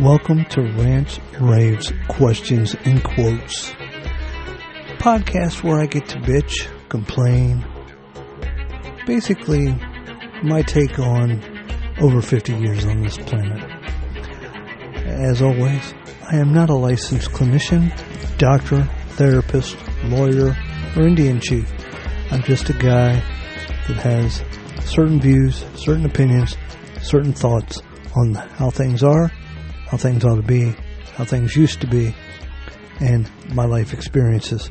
Welcome to Rants, Raves, Questions, and Quotes. Podcast where I get to bitch, complain. Basically, my take on over 50 years on this planet. As always, I am not a licensed clinician, doctor, therapist, lawyer, or Indian chief. I'm just a guy that has certain views, certain opinions, certain thoughts on how things are, how things ought to be, how things used to be, and my life experiences.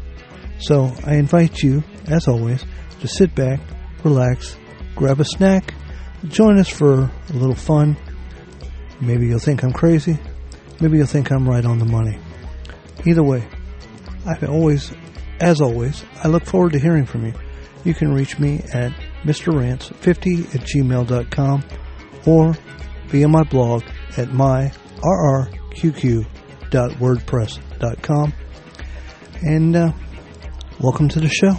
So I invite you, as always, to sit back, relax, grab a snack, join us for a little fun. Maybe you'll think I'm crazy. Maybe you'll think I'm right on the money. Either way, I always, as always, I look forward to hearing from you. You can reach me at mrrants50 at gmail.com or via my blog at myrrqq.wordpress.com. And uh, welcome to the show.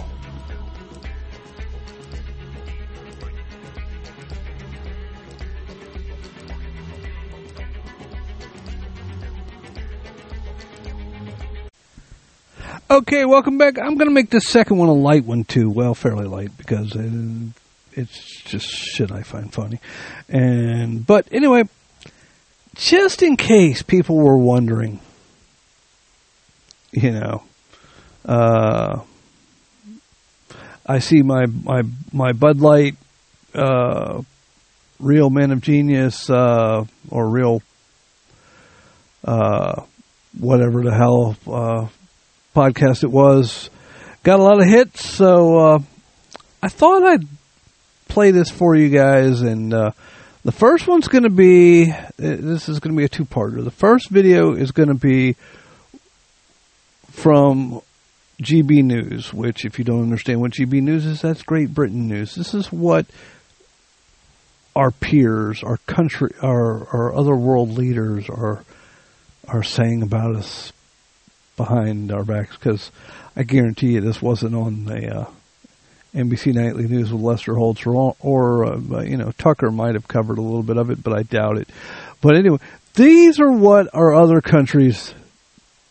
Okay, welcome back. I'm going to make this second one a light one too. Well, fairly light because it's just shit I find funny. And but anyway, just in case people were wondering, you know, uh, I see my my my Bud Light, uh, real Men of Genius, uh, or real, uh, whatever the hell uh, podcast it was, got a lot of hits. So uh, I thought I'd play this for you guys and. Uh, the first one's going to be this is going to be a two-parter. The first video is going to be from GB News, which if you don't understand what GB News is, that's Great Britain News. This is what our peers, our country, our our other world leaders are are saying about us behind our backs because I guarantee you this wasn't on the uh, NBC Nightly News with Lester Holt, or, or uh, you know Tucker might have covered a little bit of it, but I doubt it. But anyway, these are what our other countries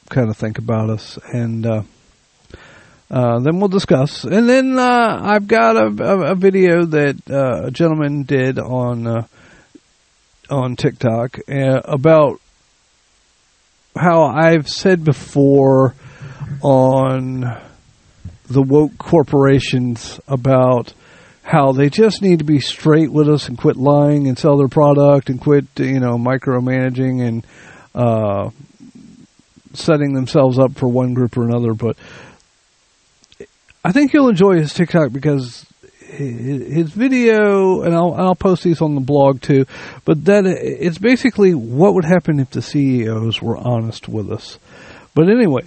kind of think about us, and uh, uh, then we'll discuss. And then uh, I've got a, a, a video that uh, a gentleman did on uh, on TikTok about how I've said before on the woke corporations about how they just need to be straight with us and quit lying and sell their product and quit, you know, micromanaging and uh, setting themselves up for one group or another. But I think you'll enjoy his TikTok because his video, and I'll, I'll post these on the blog too. But that it's basically what would happen if the CEOs were honest with us. But anyway,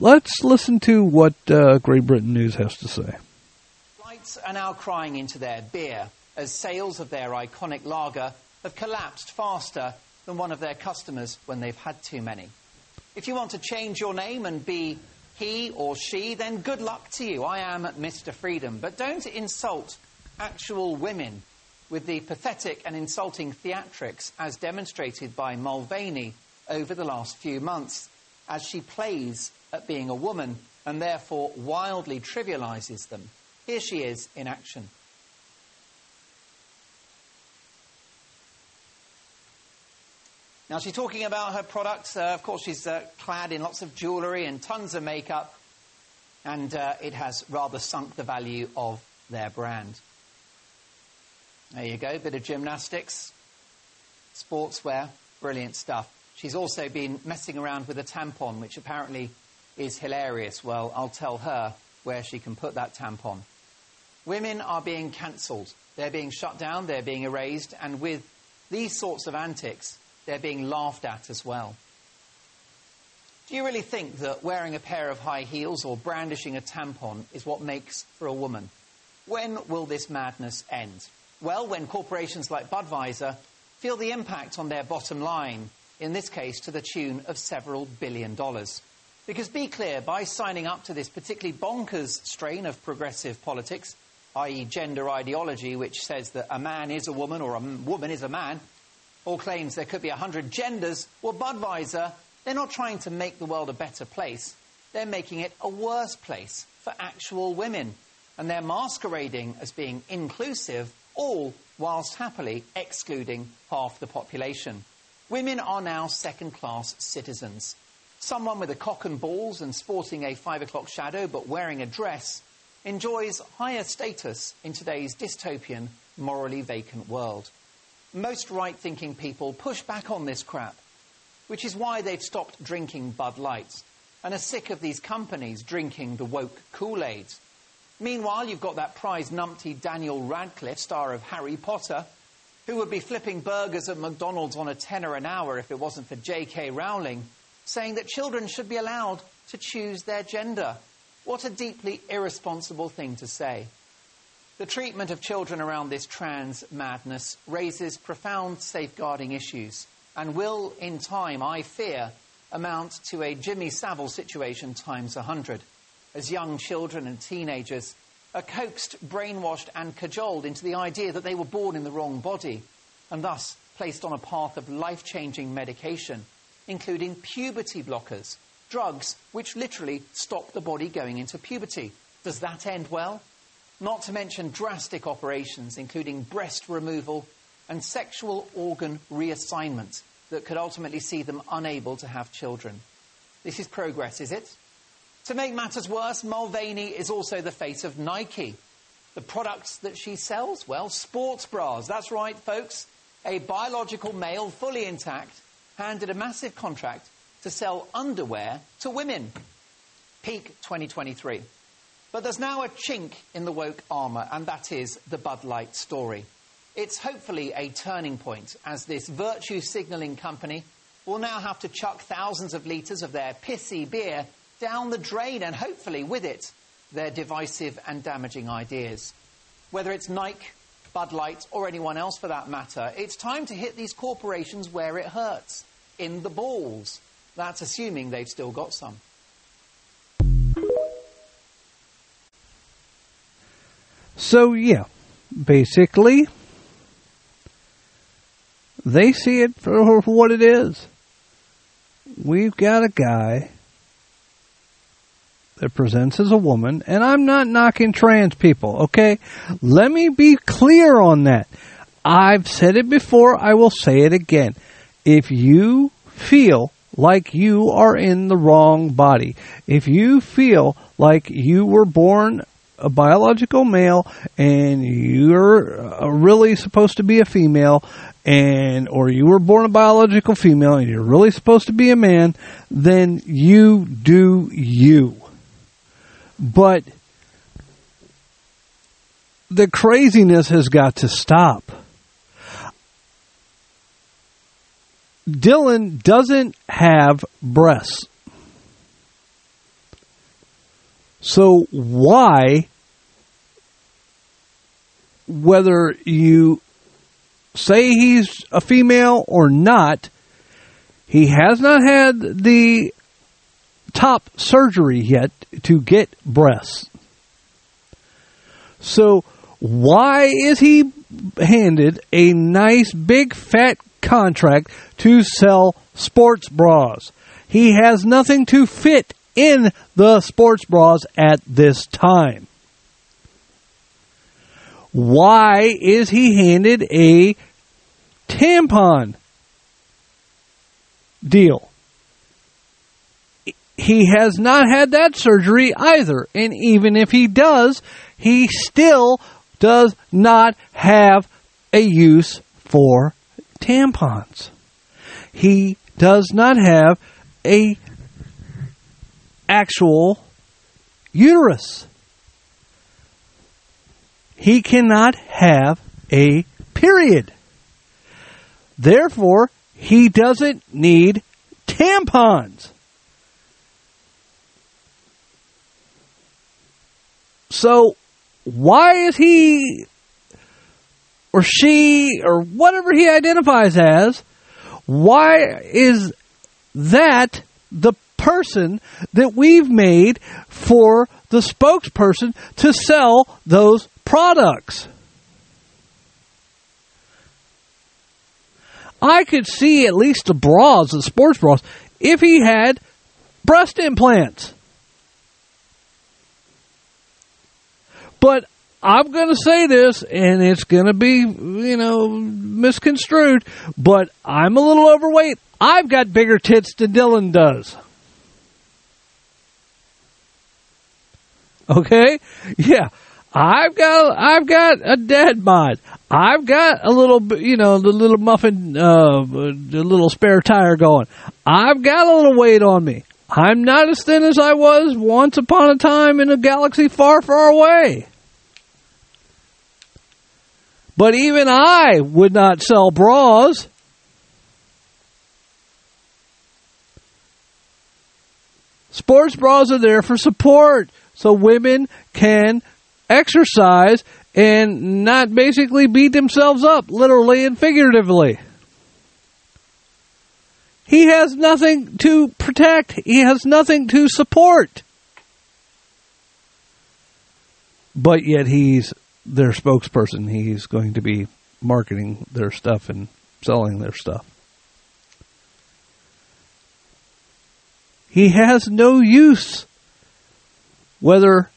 let's listen to what uh, Great Britain News has to say. Lights are now crying into their beer as sales of their iconic lager have collapsed faster than one of their customers when they've had too many. If you want to change your name and be he or she, then good luck to you. I am Mr. Freedom. But don't insult actual women with the pathetic and insulting theatrics as demonstrated by Mulvaney over the last few months as she plays at being a woman and therefore wildly trivializes them. Here she is in action. Now, she's talking about her products. Uh, of course, she's uh, clad in lots of jewellery and tons of makeup, and uh, it has rather sunk the value of their brand. There you go, bit of gymnastics, sportswear, brilliant stuff. She's also been messing around with a tampon, which apparently is hilarious. Well, I'll tell her where she can put that tampon. Women are being cancelled. They're being shut down, they're being erased, and with these sorts of antics, they're being laughed at as well. Do you really think that wearing a pair of high heels or brandishing a tampon is what makes for a woman? When will this madness end? Well, when corporations like Budweiser feel the impact on their bottom line, in this case to the tune of several billion dollars. Because be clear, by signing up to this particularly bonkers strain of progressive politics, i.e., gender ideology, which says that a man is a woman or a woman is a man, or claims there could be 100 genders, well, Budweiser, they're not trying to make the world a better place. They're making it a worse place for actual women. And they're masquerading as being inclusive, all whilst happily excluding half the population. Women are now second class citizens. Someone with a cock and balls and sporting a five o'clock shadow but wearing a dress enjoys higher status in today's dystopian, morally vacant world. Most right thinking people push back on this crap, which is why they've stopped drinking Bud Lights and are sick of these companies drinking the woke Kool Aid. Meanwhile, you've got that prize numpty Daniel Radcliffe, star of Harry Potter, who would be flipping burgers at McDonald's on a tenner an hour if it wasn't for J.K. Rowling, saying that children should be allowed to choose their gender. What a deeply irresponsible thing to say. The treatment of children around this trans madness raises profound safeguarding issues and will, in time, I fear, amount to a Jimmy Savile situation times a hundred, as young children and teenagers are coaxed, brainwashed, and cajoled into the idea that they were born in the wrong body and thus placed on a path of life changing medication, including puberty blockers, drugs which literally stop the body going into puberty. Does that end well? Not to mention drastic operations, including breast removal and sexual organ reassignment, that could ultimately see them unable to have children. This is progress, is it? To make matters worse, Mulvaney is also the face of Nike. The products that she sells? Well, sports bras. That's right, folks. A biological male, fully intact, handed a massive contract to sell underwear to women. Peak 2023. But there's now a chink in the woke armour, and that is the Bud Light story. It's hopefully a turning point as this virtue signalling company will now have to chuck thousands of litres of their pissy beer down the drain and hopefully with it their divisive and damaging ideas. Whether it's Nike, Bud Light, or anyone else for that matter, it's time to hit these corporations where it hurts in the balls. That's assuming they've still got some. So, yeah, basically, they see it for what it is. We've got a guy that presents as a woman, and I'm not knocking trans people, okay? Let me be clear on that. I've said it before, I will say it again. If you feel like you are in the wrong body, if you feel like you were born a biological male and you're uh, really supposed to be a female and or you were born a biological female and you're really supposed to be a man then you do you but the craziness has got to stop. Dylan doesn't have breasts. So why, whether you say he's a female or not, he has not had the top surgery yet to get breasts. So why is he handed a nice big fat contract to sell sports bras? He has nothing to fit in the sports bras at this time. Why is he handed a tampon deal? He has not had that surgery either. And even if he does, he still does not have a use for tampons. He does not have a actual uterus. He cannot have a period. Therefore, he doesn't need tampons. So, why is he or she or whatever he identifies as, why is that the person that we've made for the spokesperson to sell those products. I could see at least the bras, the sports bras, if he had breast implants. But I'm going to say this, and it's going to be, you know, misconstrued, but I'm a little overweight. I've got bigger tits than Dylan does. Okay? Yeah. I've got I've got a dad bod. I've got a little you know the little muffin uh the little spare tire going. I've got a little weight on me. I'm not as thin as I was once upon a time in a galaxy far far away. But even I would not sell bras. Sports bras are there for support so women can exercise and not basically beat themselves up, literally and figuratively. He has nothing to protect, he has nothing to support. But yet he's their spokesperson. He's going to be marketing their stuff and selling their stuff. He has no use whether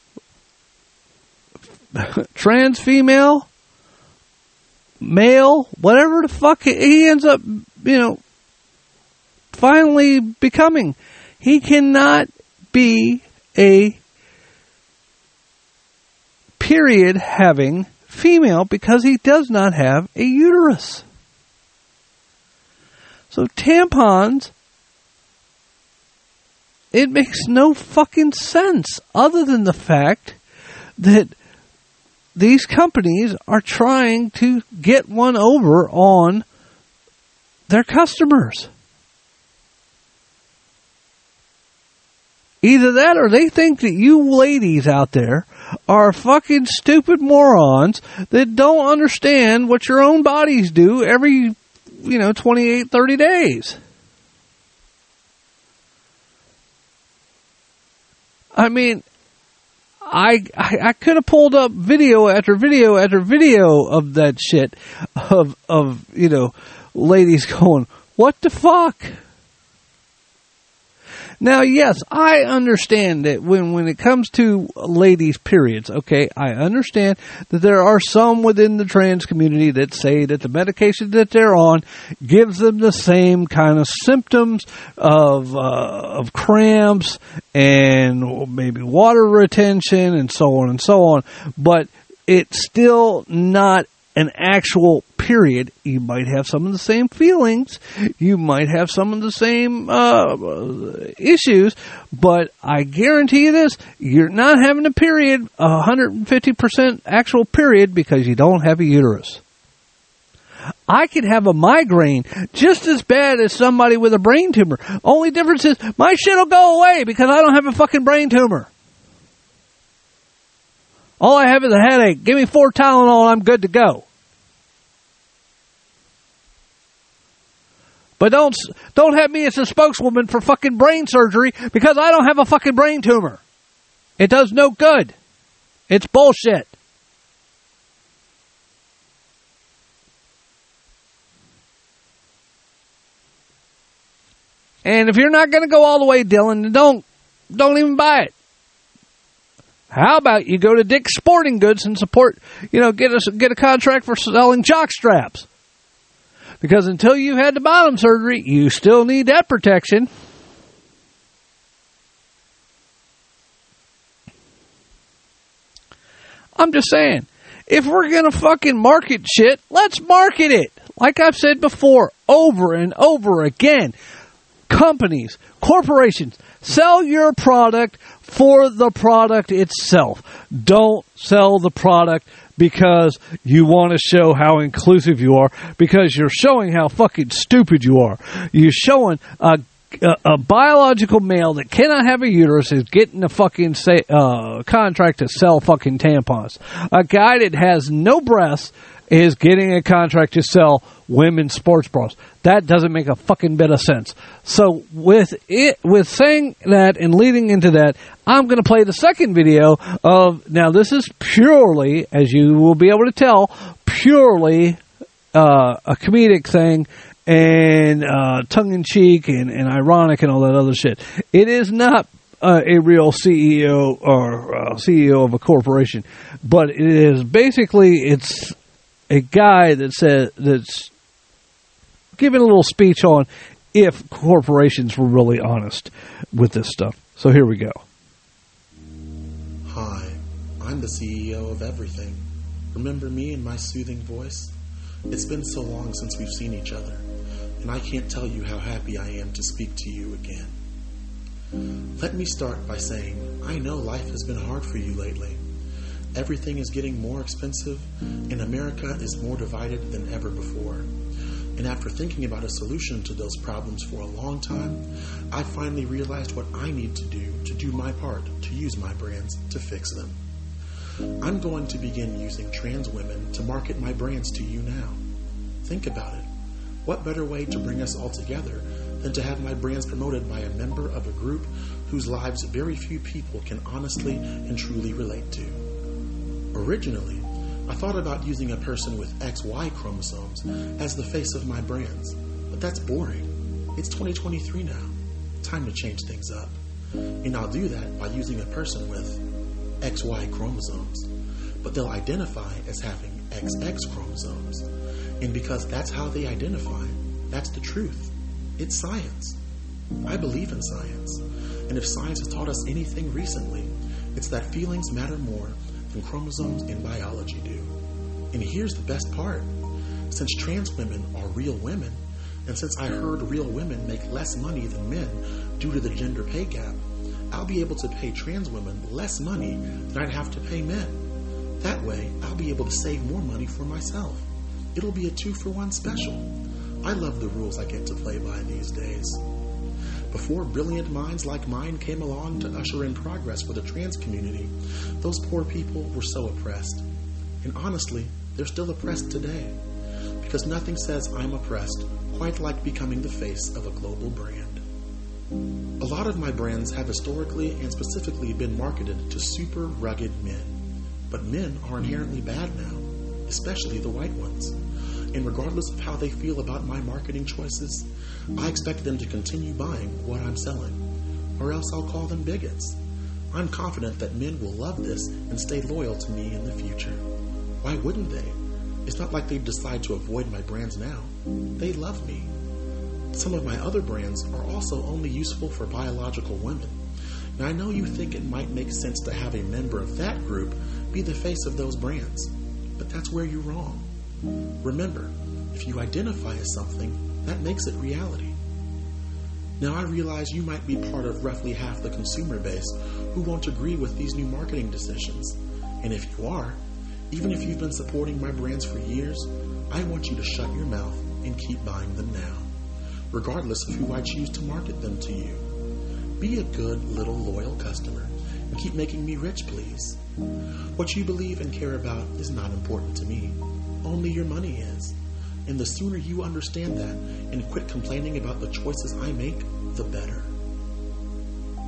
trans female, male, whatever the fuck he ends up, you know, finally becoming. He cannot be a period having female because he does not have a uterus. So tampons it makes no fucking sense other than the fact that these companies are trying to get one over on their customers. Either that or they think that you ladies out there are fucking stupid morons that don't understand what your own bodies do every, you know, 28, 30 days. I mean, I, I, I could have pulled up video after video after video of that shit of of you know ladies going what the fuck now, yes, I understand that when, when it comes to ladies' periods, okay, I understand that there are some within the trans community that say that the medication that they're on gives them the same kind of symptoms of, uh, of cramps and maybe water retention and so on and so on, but it's still not an actual period, you might have some of the same feelings, you might have some of the same uh, issues, but I guarantee you this: you're not having a period, a 150% actual period, because you don't have a uterus. I could have a migraine just as bad as somebody with a brain tumor. Only difference is my shit'll go away because I don't have a fucking brain tumor. All I have is a headache. Give me four Tylenol and I'm good to go. But don't don't have me as a spokeswoman for fucking brain surgery because I don't have a fucking brain tumor. It does no good. It's bullshit. And if you're not going to go all the way, Dylan, don't don't even buy it. How about you go to Dick's Sporting Goods and support, you know, get us get a contract for selling jock straps? Because until you had the bottom surgery, you still need that protection. I'm just saying, if we're going to fucking market shit, let's market it. Like I've said before, over and over again. Companies, corporations, sell your product for the product itself. Don't sell the product because you want to show how inclusive you are, because you're showing how fucking stupid you are. You're showing a a, a, biological male that cannot have a uterus is getting a fucking say, uh, contract to sell fucking tampons. A guy that has no breasts is getting a contract to sell women's sports bras. That doesn't make a fucking bit of sense. So with it, with saying that and leading into that, I'm going to play the second video of now. This is purely, as you will be able to tell, purely uh, a comedic thing, and uh, tongue in cheek and, and ironic and all that other shit. It is not uh, a real CEO or uh, CEO of a corporation, but it is basically it's a guy that says that's giving a little speech on if corporations were really honest with this stuff. So here we go. Hi, I'm the CEO of everything. Remember me and my soothing voice? It's been so long since we've seen each other, and I can't tell you how happy I am to speak to you again. Let me start by saying I know life has been hard for you lately. Everything is getting more expensive, and America is more divided than ever before. And after thinking about a solution to those problems for a long time, I finally realized what I need to do to do my part to use my brands to fix them. I'm going to begin using trans women to market my brands to you now. Think about it. What better way to bring us all together than to have my brands promoted by a member of a group whose lives very few people can honestly and truly relate to? Originally, I thought about using a person with XY chromosomes as the face of my brands, but that's boring. It's 2023 now. Time to change things up. And I'll do that by using a person with XY chromosomes, but they'll identify as having XX chromosomes. And because that's how they identify, that's the truth. It's science. I believe in science. And if science has taught us anything recently, it's that feelings matter more than chromosomes in biology do. And here's the best part since trans women are real women, and since I heard real women make less money than men due to the gender pay gap, I'll be able to pay trans women less money than I'd have to pay men. That way, I'll be able to save more money for myself. It'll be a two for one special. I love the rules I get to play by these days. Before brilliant minds like mine came along to usher in progress for the trans community, those poor people were so oppressed. And honestly, they're still oppressed today. Because nothing says I'm oppressed quite like becoming the face of a global brand. A lot of my brands have historically and specifically been marketed to super rugged men. But men are inherently bad now, especially the white ones. And regardless of how they feel about my marketing choices, I expect them to continue buying what I'm selling, or else I'll call them bigots. I'm confident that men will love this and stay loyal to me in the future. Why wouldn't they? It's not like they'd decide to avoid my brands now. They love me. Some of my other brands are also only useful for biological women. Now, I know you think it might make sense to have a member of that group be the face of those brands, but that's where you're wrong. Remember, if you identify as something, that makes it reality. Now, I realize you might be part of roughly half the consumer base who won't agree with these new marketing decisions. And if you are, even if you've been supporting my brands for years, I want you to shut your mouth and keep buying them now regardless of who I choose to market them to you. Be a good little loyal customer and keep making me rich, please. What you believe and care about is not important to me. Only your money is. And the sooner you understand that and quit complaining about the choices I make, the better.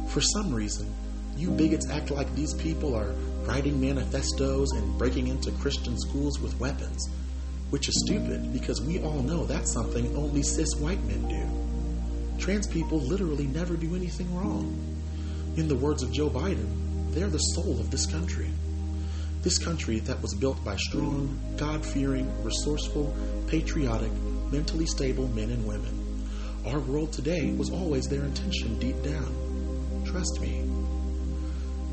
For some reason, you bigots act like these people are writing manifestos and breaking into Christian schools with weapons which is stupid because we all know that's something only cis white men do. Trans people literally never do anything wrong. In the words of Joe Biden, they're the soul of this country. This country that was built by strong, God fearing, resourceful, patriotic, mentally stable men and women. Our world today was always their intention deep down. Trust me.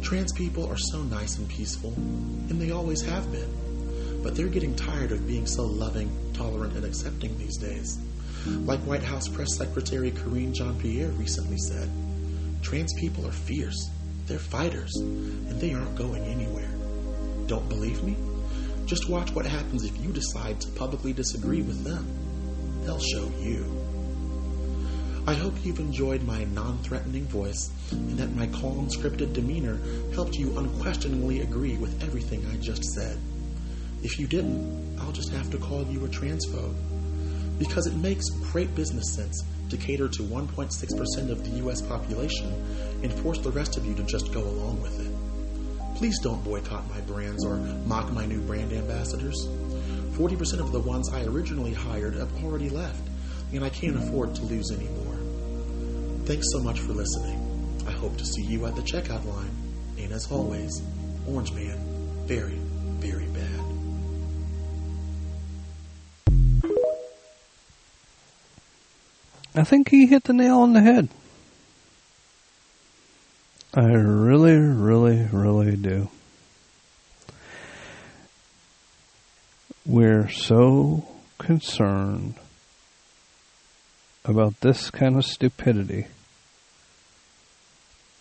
Trans people are so nice and peaceful, and they always have been but they're getting tired of being so loving, tolerant, and accepting these days. Like White House Press Secretary Karine Jean Pierre recently said, trans people are fierce, they're fighters, and they aren't going anywhere. Don't believe me? Just watch what happens if you decide to publicly disagree with them. They'll show you. I hope you've enjoyed my non threatening voice and that my calm, scripted demeanor helped you unquestioningly agree with everything I just said. If you didn't, I'll just have to call you a transphobe. Because it makes great business sense to cater to 1.6% of the US population and force the rest of you to just go along with it. Please don't boycott my brands or mock my new brand ambassadors. 40% of the ones I originally hired have already left, and I can't afford to lose any more. Thanks so much for listening. I hope to see you at the checkout line. And as always, Orange Man, very, very bad. I think he hit the nail on the head. I really, really, really do. We're so concerned about this kind of stupidity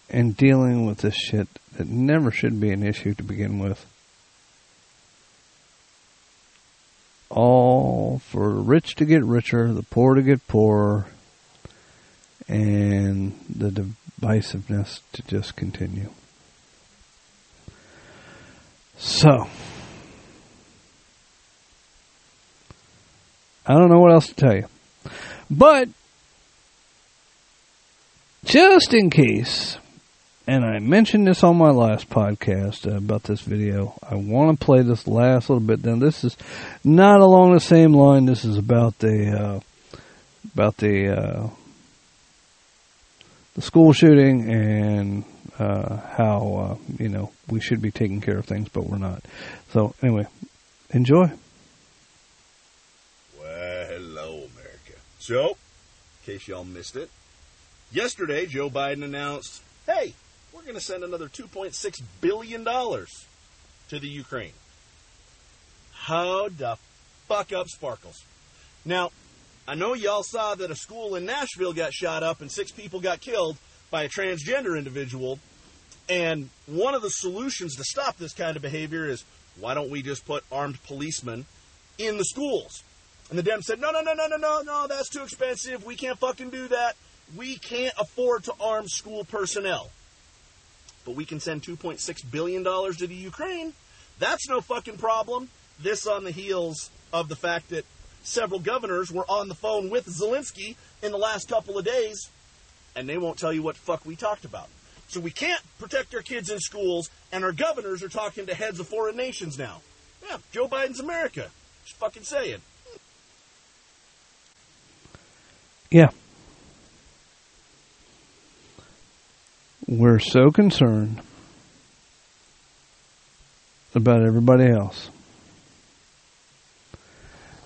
and dealing with this shit that never should be an issue to begin with. All for the rich to get richer, the poor to get poorer, and the divisiveness to just continue. So, I don't know what else to tell you. But, just in case, and I mentioned this on my last podcast about this video, I want to play this last little bit. Then this is not along the same line. This is about the, uh, about the, uh, the school shooting and uh, how uh, you know we should be taking care of things, but we're not. So anyway, enjoy. Well, hello, America. So, in case y'all missed it, yesterday Joe Biden announced, "Hey, we're going to send another 2.6 billion dollars to the Ukraine." How the fuck up sparkles? Now, I know y'all saw that a school in Nashville got shot up and six people got killed by a transgender individual. And one of the solutions to stop this kind of behavior is why don't we just put armed policemen in the schools? And the Dems said, no, no, no, no, no, no, no, that's too expensive. We can't fucking do that. We can't afford to arm school personnel. But we can send $2.6 billion to the Ukraine. That's no fucking problem. This on the heels of the fact that several governors were on the phone with Zelensky in the last couple of days, and they won't tell you what fuck we talked about. So we can't protect our kids in schools, and our governors are talking to heads of foreign nations now. Yeah, Joe Biden's America. Just fucking saying. Yeah. We're so concerned about everybody else.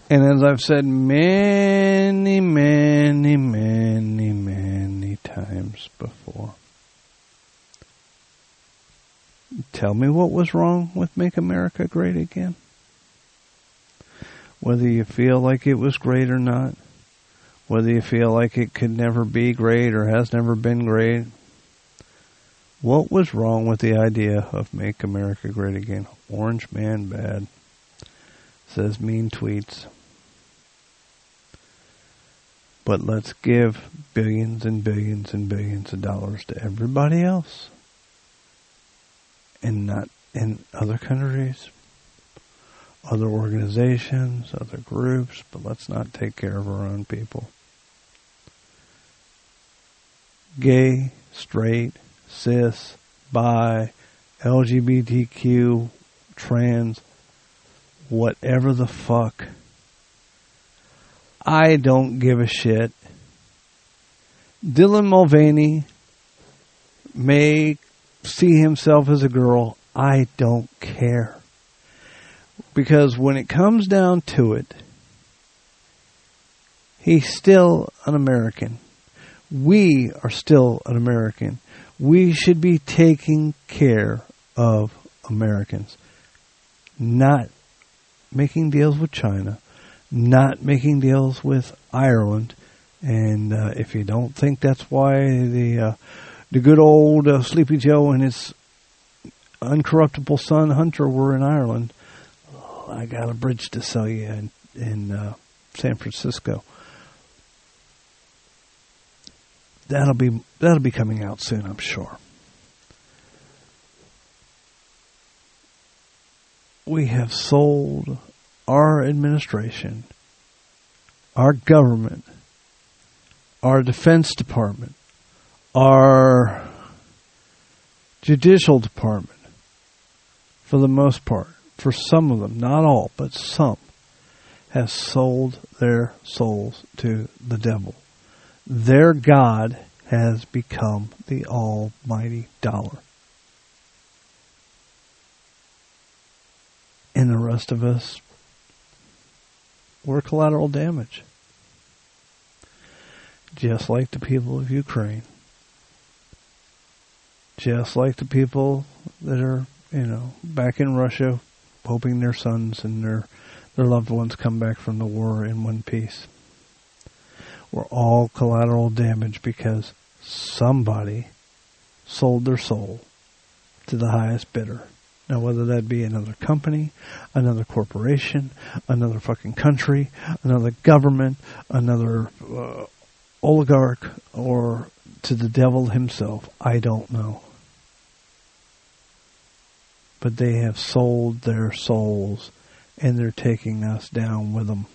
And as I've said many, many, many, many times before, tell me what was wrong with Make America Great Again. Whether you feel like it was great or not, whether you feel like it could never be great or has never been great, what was wrong with the idea of Make America Great Again? Orange Man Bad says mean tweets. But let's give billions and billions and billions of dollars to everybody else. And not in other countries, other organizations, other groups, but let's not take care of our own people. Gay, straight, cis, bi, LGBTQ, trans, whatever the fuck. I don't give a shit. Dylan Mulvaney may see himself as a girl. I don't care. Because when it comes down to it, he's still an American. We are still an American. We should be taking care of Americans, not making deals with China, not making deals with Ireland. And uh, if you don't think that's why the uh, the good old uh, Sleepy Joe and his uncorruptible son Hunter were in Ireland, I got a bridge to sell you in, in uh, San Francisco. That'll be that'll be coming out soon, I'm sure. We have sold our administration, our government, our Defense Department, our Judicial Department, for the most part, for some of them, not all, but some, has sold their souls to the devil. Their God has become the almighty dollar. And the rest of us, we're collateral damage. Just like the people of Ukraine. Just like the people that are, you know, back in Russia hoping their sons and their their loved ones come back from the war in one piece. We're all collateral damage because somebody sold their soul to the highest bidder. Now, whether that be another company, another corporation, another fucking country, another government, another uh, oligarch, or to the devil himself, I don't know. But they have sold their souls and they're taking us down with them.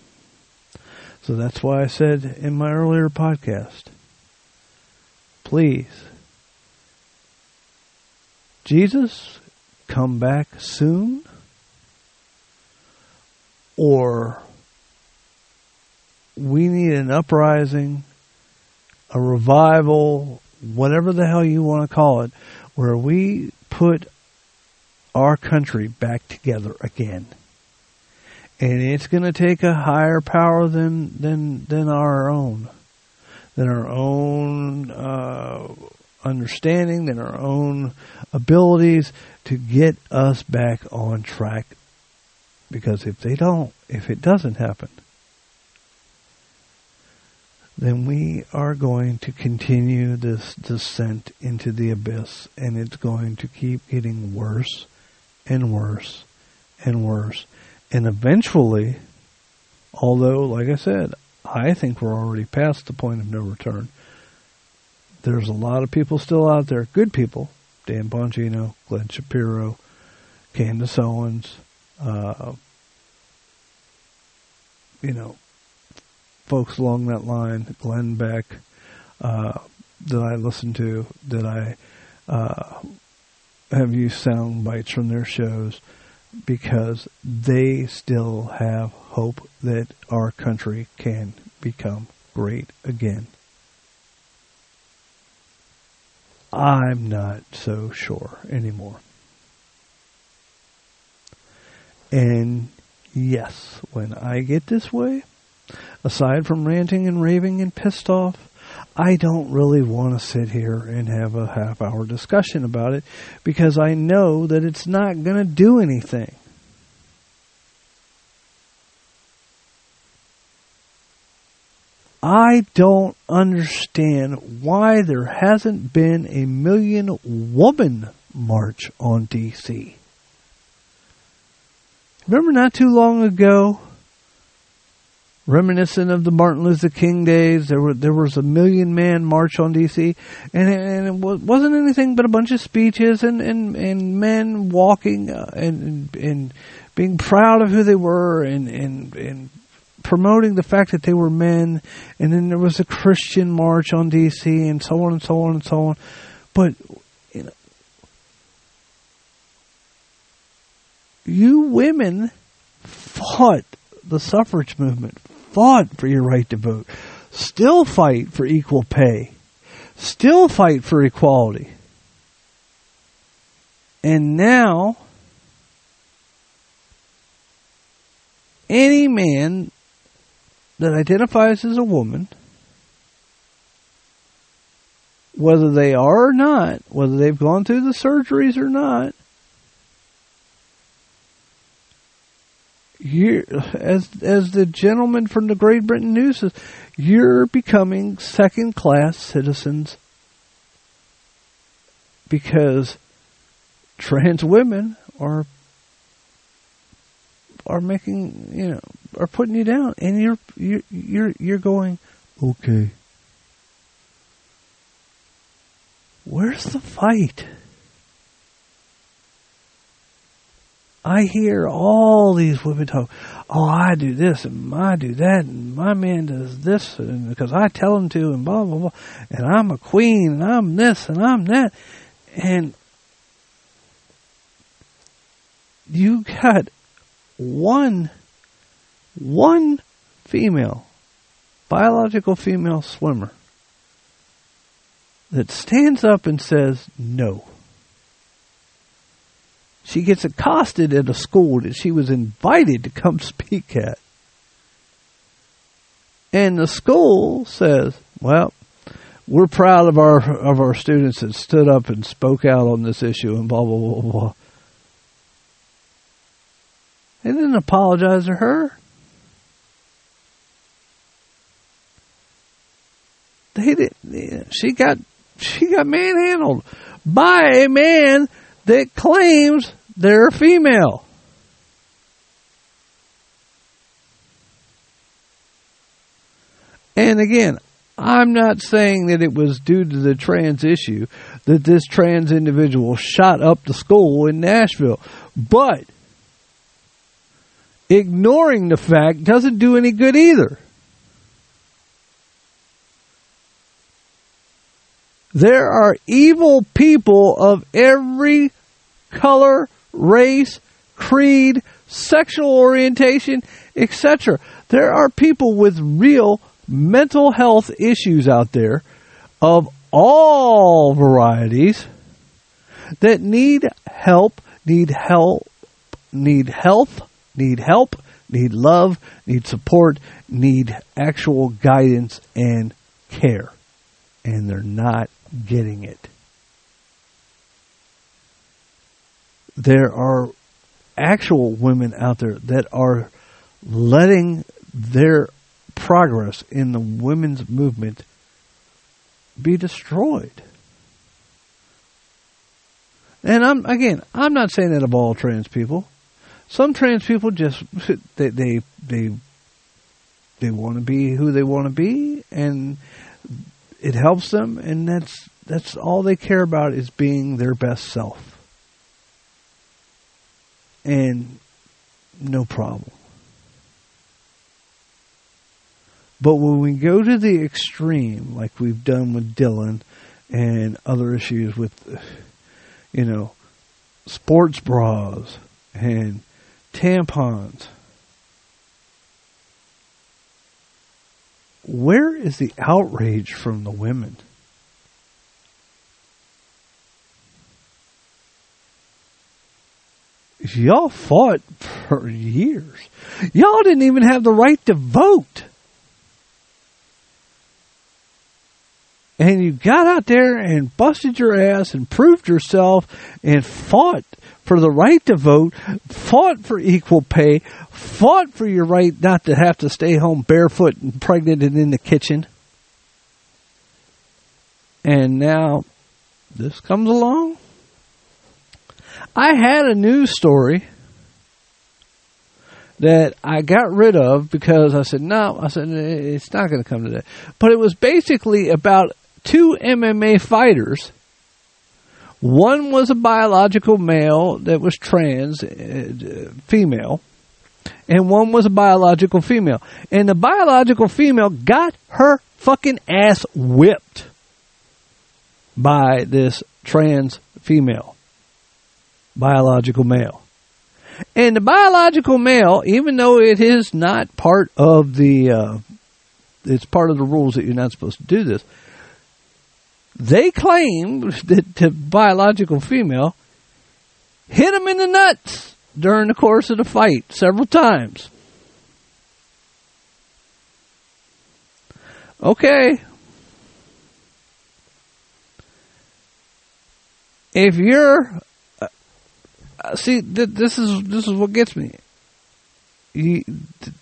So that's why I said in my earlier podcast, please, Jesus, come back soon, or we need an uprising, a revival, whatever the hell you want to call it, where we put our country back together again. And it's going to take a higher power than than than our own, than our own uh, understanding, than our own abilities to get us back on track. Because if they don't, if it doesn't happen, then we are going to continue this descent into the abyss, and it's going to keep getting worse and worse and worse and eventually, although, like I said, I think we're already past the point of no return, there's a lot of people still out there, good people, Dan Bongino, Glenn Shapiro, Candace Owens, uh, you know, folks along that line, Glenn Beck, uh, that I listen to, that I uh, have used sound bites from their shows because they still have hope that our country can become great again. I'm not so sure anymore. And yes, when I get this way, aside from ranting and raving and pissed off, I don't really want to sit here and have a half hour discussion about it because I know that it's not going to do anything. I don't understand why there hasn't been a million woman march on DC. Remember not too long ago reminiscent of the Martin Luther King days. There were there was a million man march on DC, and and it wasn't anything but a bunch of speeches and and, and men walking uh, and and being proud of who they were and and and promoting the fact that they were men. And then there was a Christian march on DC, and so on and so on and so on. But you know, you women fought the suffrage movement, fought for your right to vote, still fight for equal pay, still fight for equality. And now, any man that identifies as a woman, whether they are or not, whether they've gone through the surgeries or not, you as as the gentleman from the Great Britain News says, you're becoming second class citizens because trans women are are making you know are putting you down and you're you're you're you're going okay where's the fight I hear all these women talk. Oh, I do this and I do that and my man does this and because I tell him to and blah blah blah and I'm a queen and I'm this and I'm that and you got one one female, biological female swimmer that stands up and says no. She gets accosted at a school that she was invited to come speak at. And the school says, well, we're proud of our of our students that stood up and spoke out on this issue and blah blah blah blah. They didn't apologize to her. They did. She got she got manhandled by a man that claims they're female. And again, I'm not saying that it was due to the trans issue that this trans individual shot up the school in Nashville. But ignoring the fact doesn't do any good either. There are evil people of every color, race, creed, sexual orientation, etc. There are people with real mental health issues out there of all varieties that need help, need help, need health, need help, need love, need support, need actual guidance and care. And they're not getting it. There are actual women out there that are letting their progress in the women's movement be destroyed. And I'm again, I'm not saying that of all trans people. Some trans people just they they they, they want to be who they want to be, and it helps them, and that's that's all they care about is being their best self. And no problem. But when we go to the extreme, like we've done with Dylan and other issues with, you know, sports bras and tampons, where is the outrage from the women? Y'all fought for years. Y'all didn't even have the right to vote. And you got out there and busted your ass and proved yourself and fought for the right to vote, fought for equal pay, fought for your right not to have to stay home barefoot and pregnant and in the kitchen. And now this comes along. I had a news story that I got rid of because I said, no, I said, it's not going to come to that. But it was basically about two MMA fighters. One was a biological male that was trans, uh, female, and one was a biological female. And the biological female got her fucking ass whipped by this trans female, biological male. And the biological male, even though it is not part of the, uh, it's part of the rules that you're not supposed to do this, they claim that the biological female hit him in the nuts during the course of the fight several times. Okay. If you're uh, see th- this is this is what gets me. You,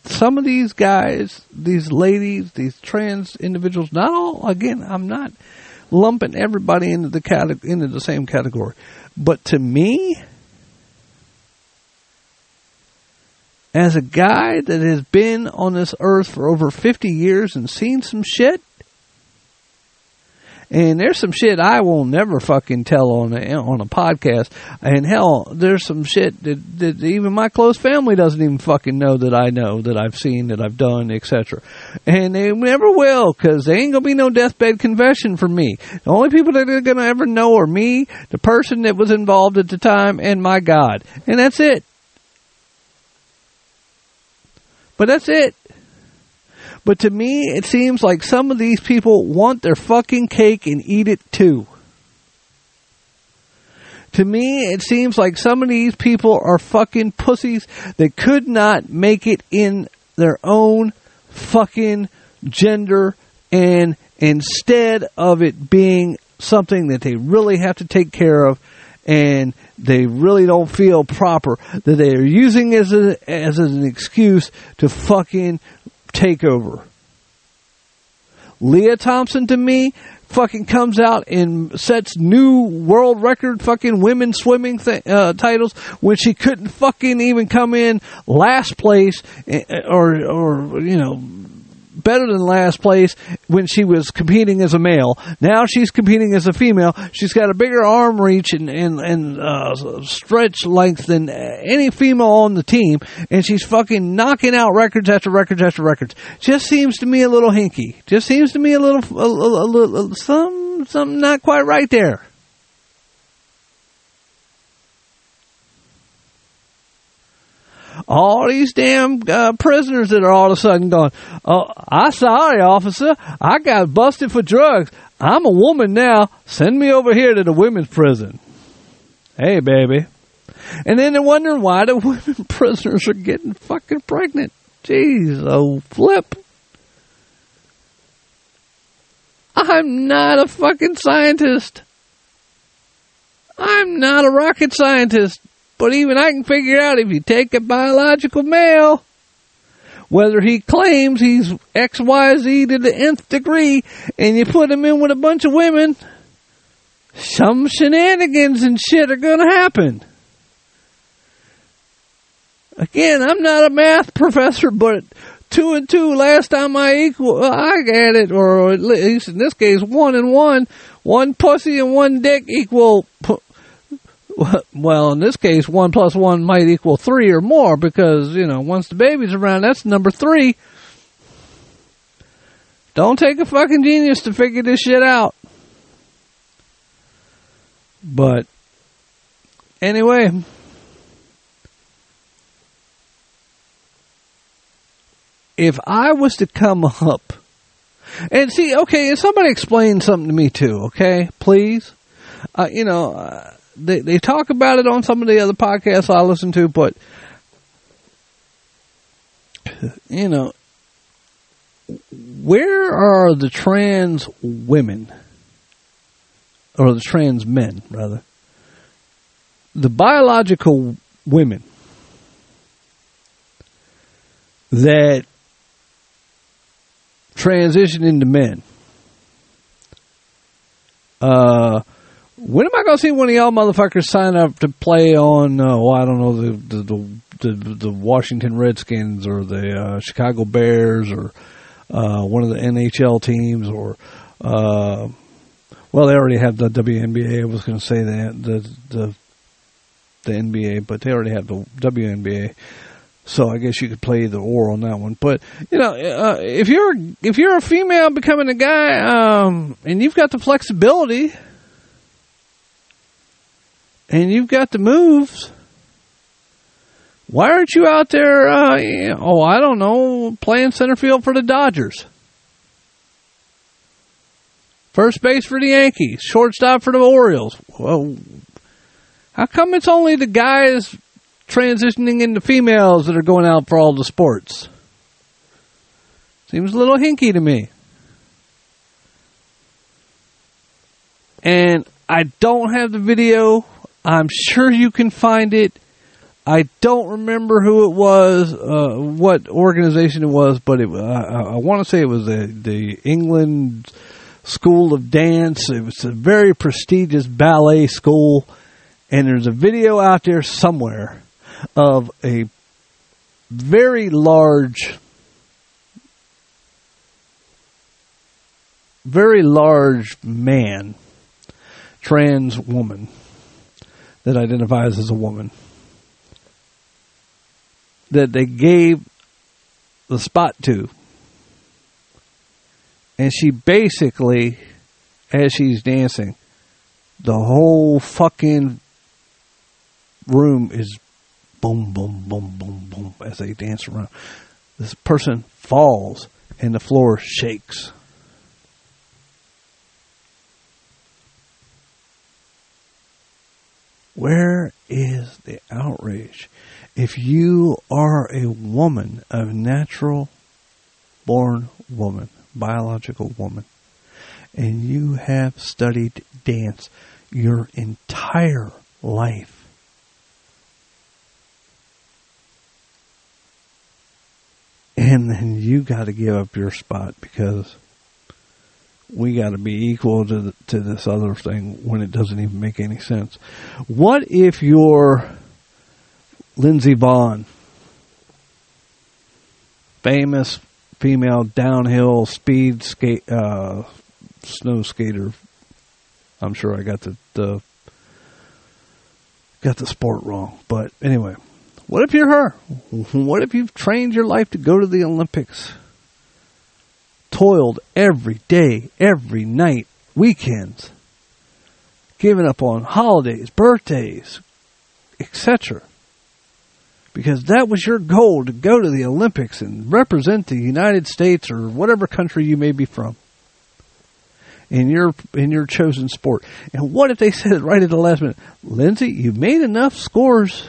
some of these guys, these ladies, these trans individuals, not all again, I'm not lumping everybody into the cate- into the same category. But to me, as a guy that has been on this earth for over 50 years and seen some shit, and there's some shit I will never fucking tell on a, on a podcast. And hell, there's some shit that, that even my close family doesn't even fucking know that I know, that I've seen, that I've done, etc. And they never will, because there ain't gonna be no deathbed confession for me. The only people that are gonna ever know are me, the person that was involved at the time, and my God. And that's it. But that's it. But to me, it seems like some of these people want their fucking cake and eat it too. To me, it seems like some of these people are fucking pussies that could not make it in their own fucking gender and instead of it being something that they really have to take care of and they really don't feel proper that they are using as a, as an excuse to fucking take over. Leah Thompson to me fucking comes out and sets new world record fucking women swimming th- uh, titles when she couldn't fucking even come in last place eh, or or you know better than last place when she was competing as a male. Now she's competing as a female. She's got a bigger arm reach and and, and uh, stretch length than any female on the team, and she's fucking knocking out records after records after records. Just seems to me a little hinky. Just seems to me a little a, a, a some something not quite right there. All these damn uh, prisoners that are all of a sudden going, oh, I sorry, officer, I got busted for drugs. I'm a woman now. Send me over here to the women's prison. Hey, baby. And then they're wondering why the women prisoners are getting fucking pregnant. Jeez, oh, flip. I'm not a fucking scientist. I'm not a rocket scientist. But even I can figure out if you take a biological male, whether he claims he's XYZ to the nth degree, and you put him in with a bunch of women, some shenanigans and shit are gonna happen. Again, I'm not a math professor, but two and two last time I equal, I got it, or at least in this case, one and one, one pussy and one dick equal well, in this case, one plus one might equal three or more because, you know, once the baby's around, that's number three. Don't take a fucking genius to figure this shit out. But, anyway. If I was to come up, and see, okay, if somebody explain something to me too, okay, please. Uh, you know, uh, they they talk about it on some of the other podcasts I listen to, but you know, where are the trans women or the trans men rather? The biological women that transition into men. Uh, when am I going to see one of y'all motherfuckers sign up to play on? Uh, well, I don't know the the, the the Washington Redskins or the uh, Chicago Bears or uh, one of the NHL teams or uh, well, they already have the WNBA. I was going to say that the the the NBA, but they already have the WNBA. So I guess you could play the or on that one. But you know, uh, if you're if you're a female becoming a guy, um, and you've got the flexibility and you've got the moves. Why aren't you out there? Uh, oh, I don't know, playing center field for the Dodgers, first base for the Yankees, shortstop for the Orioles. Well, how come it's only the guys transitioning into females that are going out for all the sports? Seems a little hinky to me. And I don't have the video I'm sure you can find it. I don't remember who it was, uh, what organization it was, but it, uh, I want to say it was the, the England School of Dance. It was a very prestigious ballet school, and there's a video out there somewhere of a very large, very large man, trans woman that identifies as a woman. That they gave the spot to. And she basically, as she's dancing, the whole fucking room is boom, boom, boom, boom, boom as they dance around. this person falls and the floor shakes. Where is the outrage? If you are a woman, a natural born woman, biological woman, and you have studied dance your entire life, and then you got to give up your spot because we got to be equal to the, to this other thing when it doesn't even make any sense. What if you're Lindsey Vonn, famous female downhill speed skate uh, snow skater? I'm sure I got the, the got the sport wrong, but anyway, what if you're her? What if you've trained your life to go to the Olympics? Toiled every day, every night, weekends, giving up on holidays, birthdays, etc. Because that was your goal to go to the Olympics and represent the United States or whatever country you may be from in your in your chosen sport. And what if they said right at the last minute, Lindsey, you made enough scores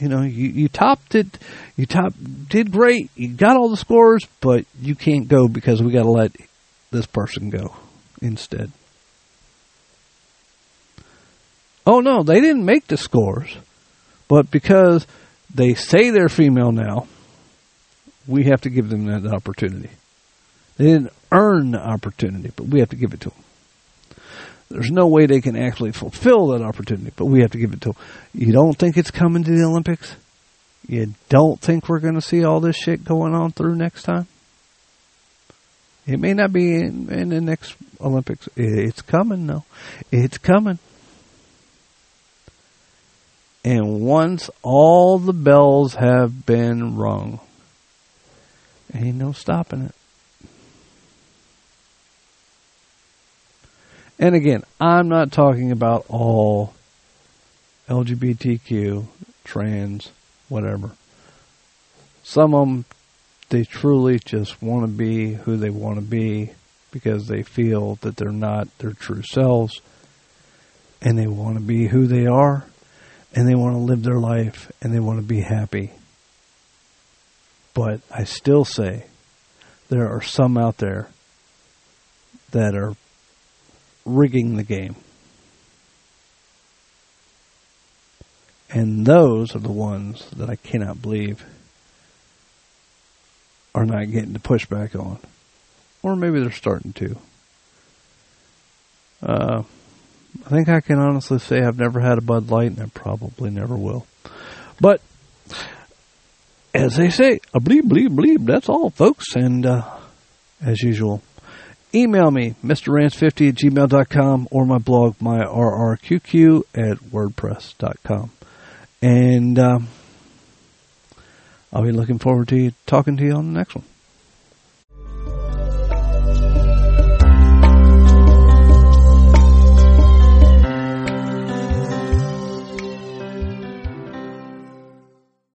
you know, you, you topped it, you top did great, you got all the scores, but you can't go because we got to let this person go instead. Oh no, they didn't make the scores, but because they say they're female now, we have to give them that opportunity. They didn't earn the opportunity, but we have to give it to them. There's no way they can actually fulfill that opportunity, but we have to give it to them. You don't think it's coming to the Olympics? You don't think we're going to see all this shit going on through next time? It may not be in, in the next Olympics. It's coming, though. It's coming. And once all the bells have been rung, ain't no stopping it. And again, I'm not talking about all LGBTQ, trans, whatever. Some of them, they truly just want to be who they want to be because they feel that they're not their true selves and they want to be who they are and they want to live their life and they want to be happy. But I still say there are some out there that are rigging the game. And those are the ones that I cannot believe are not getting the pushback on. Or maybe they're starting to. Uh, I think I can honestly say I've never had a Bud Light and I probably never will. But, as they say, a bleep, bleep, bleep, that's all, folks. And, uh, as usual, email me, mrrance50 at gmail.com, or my blog, myrrqq at wordpress.com. And um, I'll be looking forward to talking to you on the next one.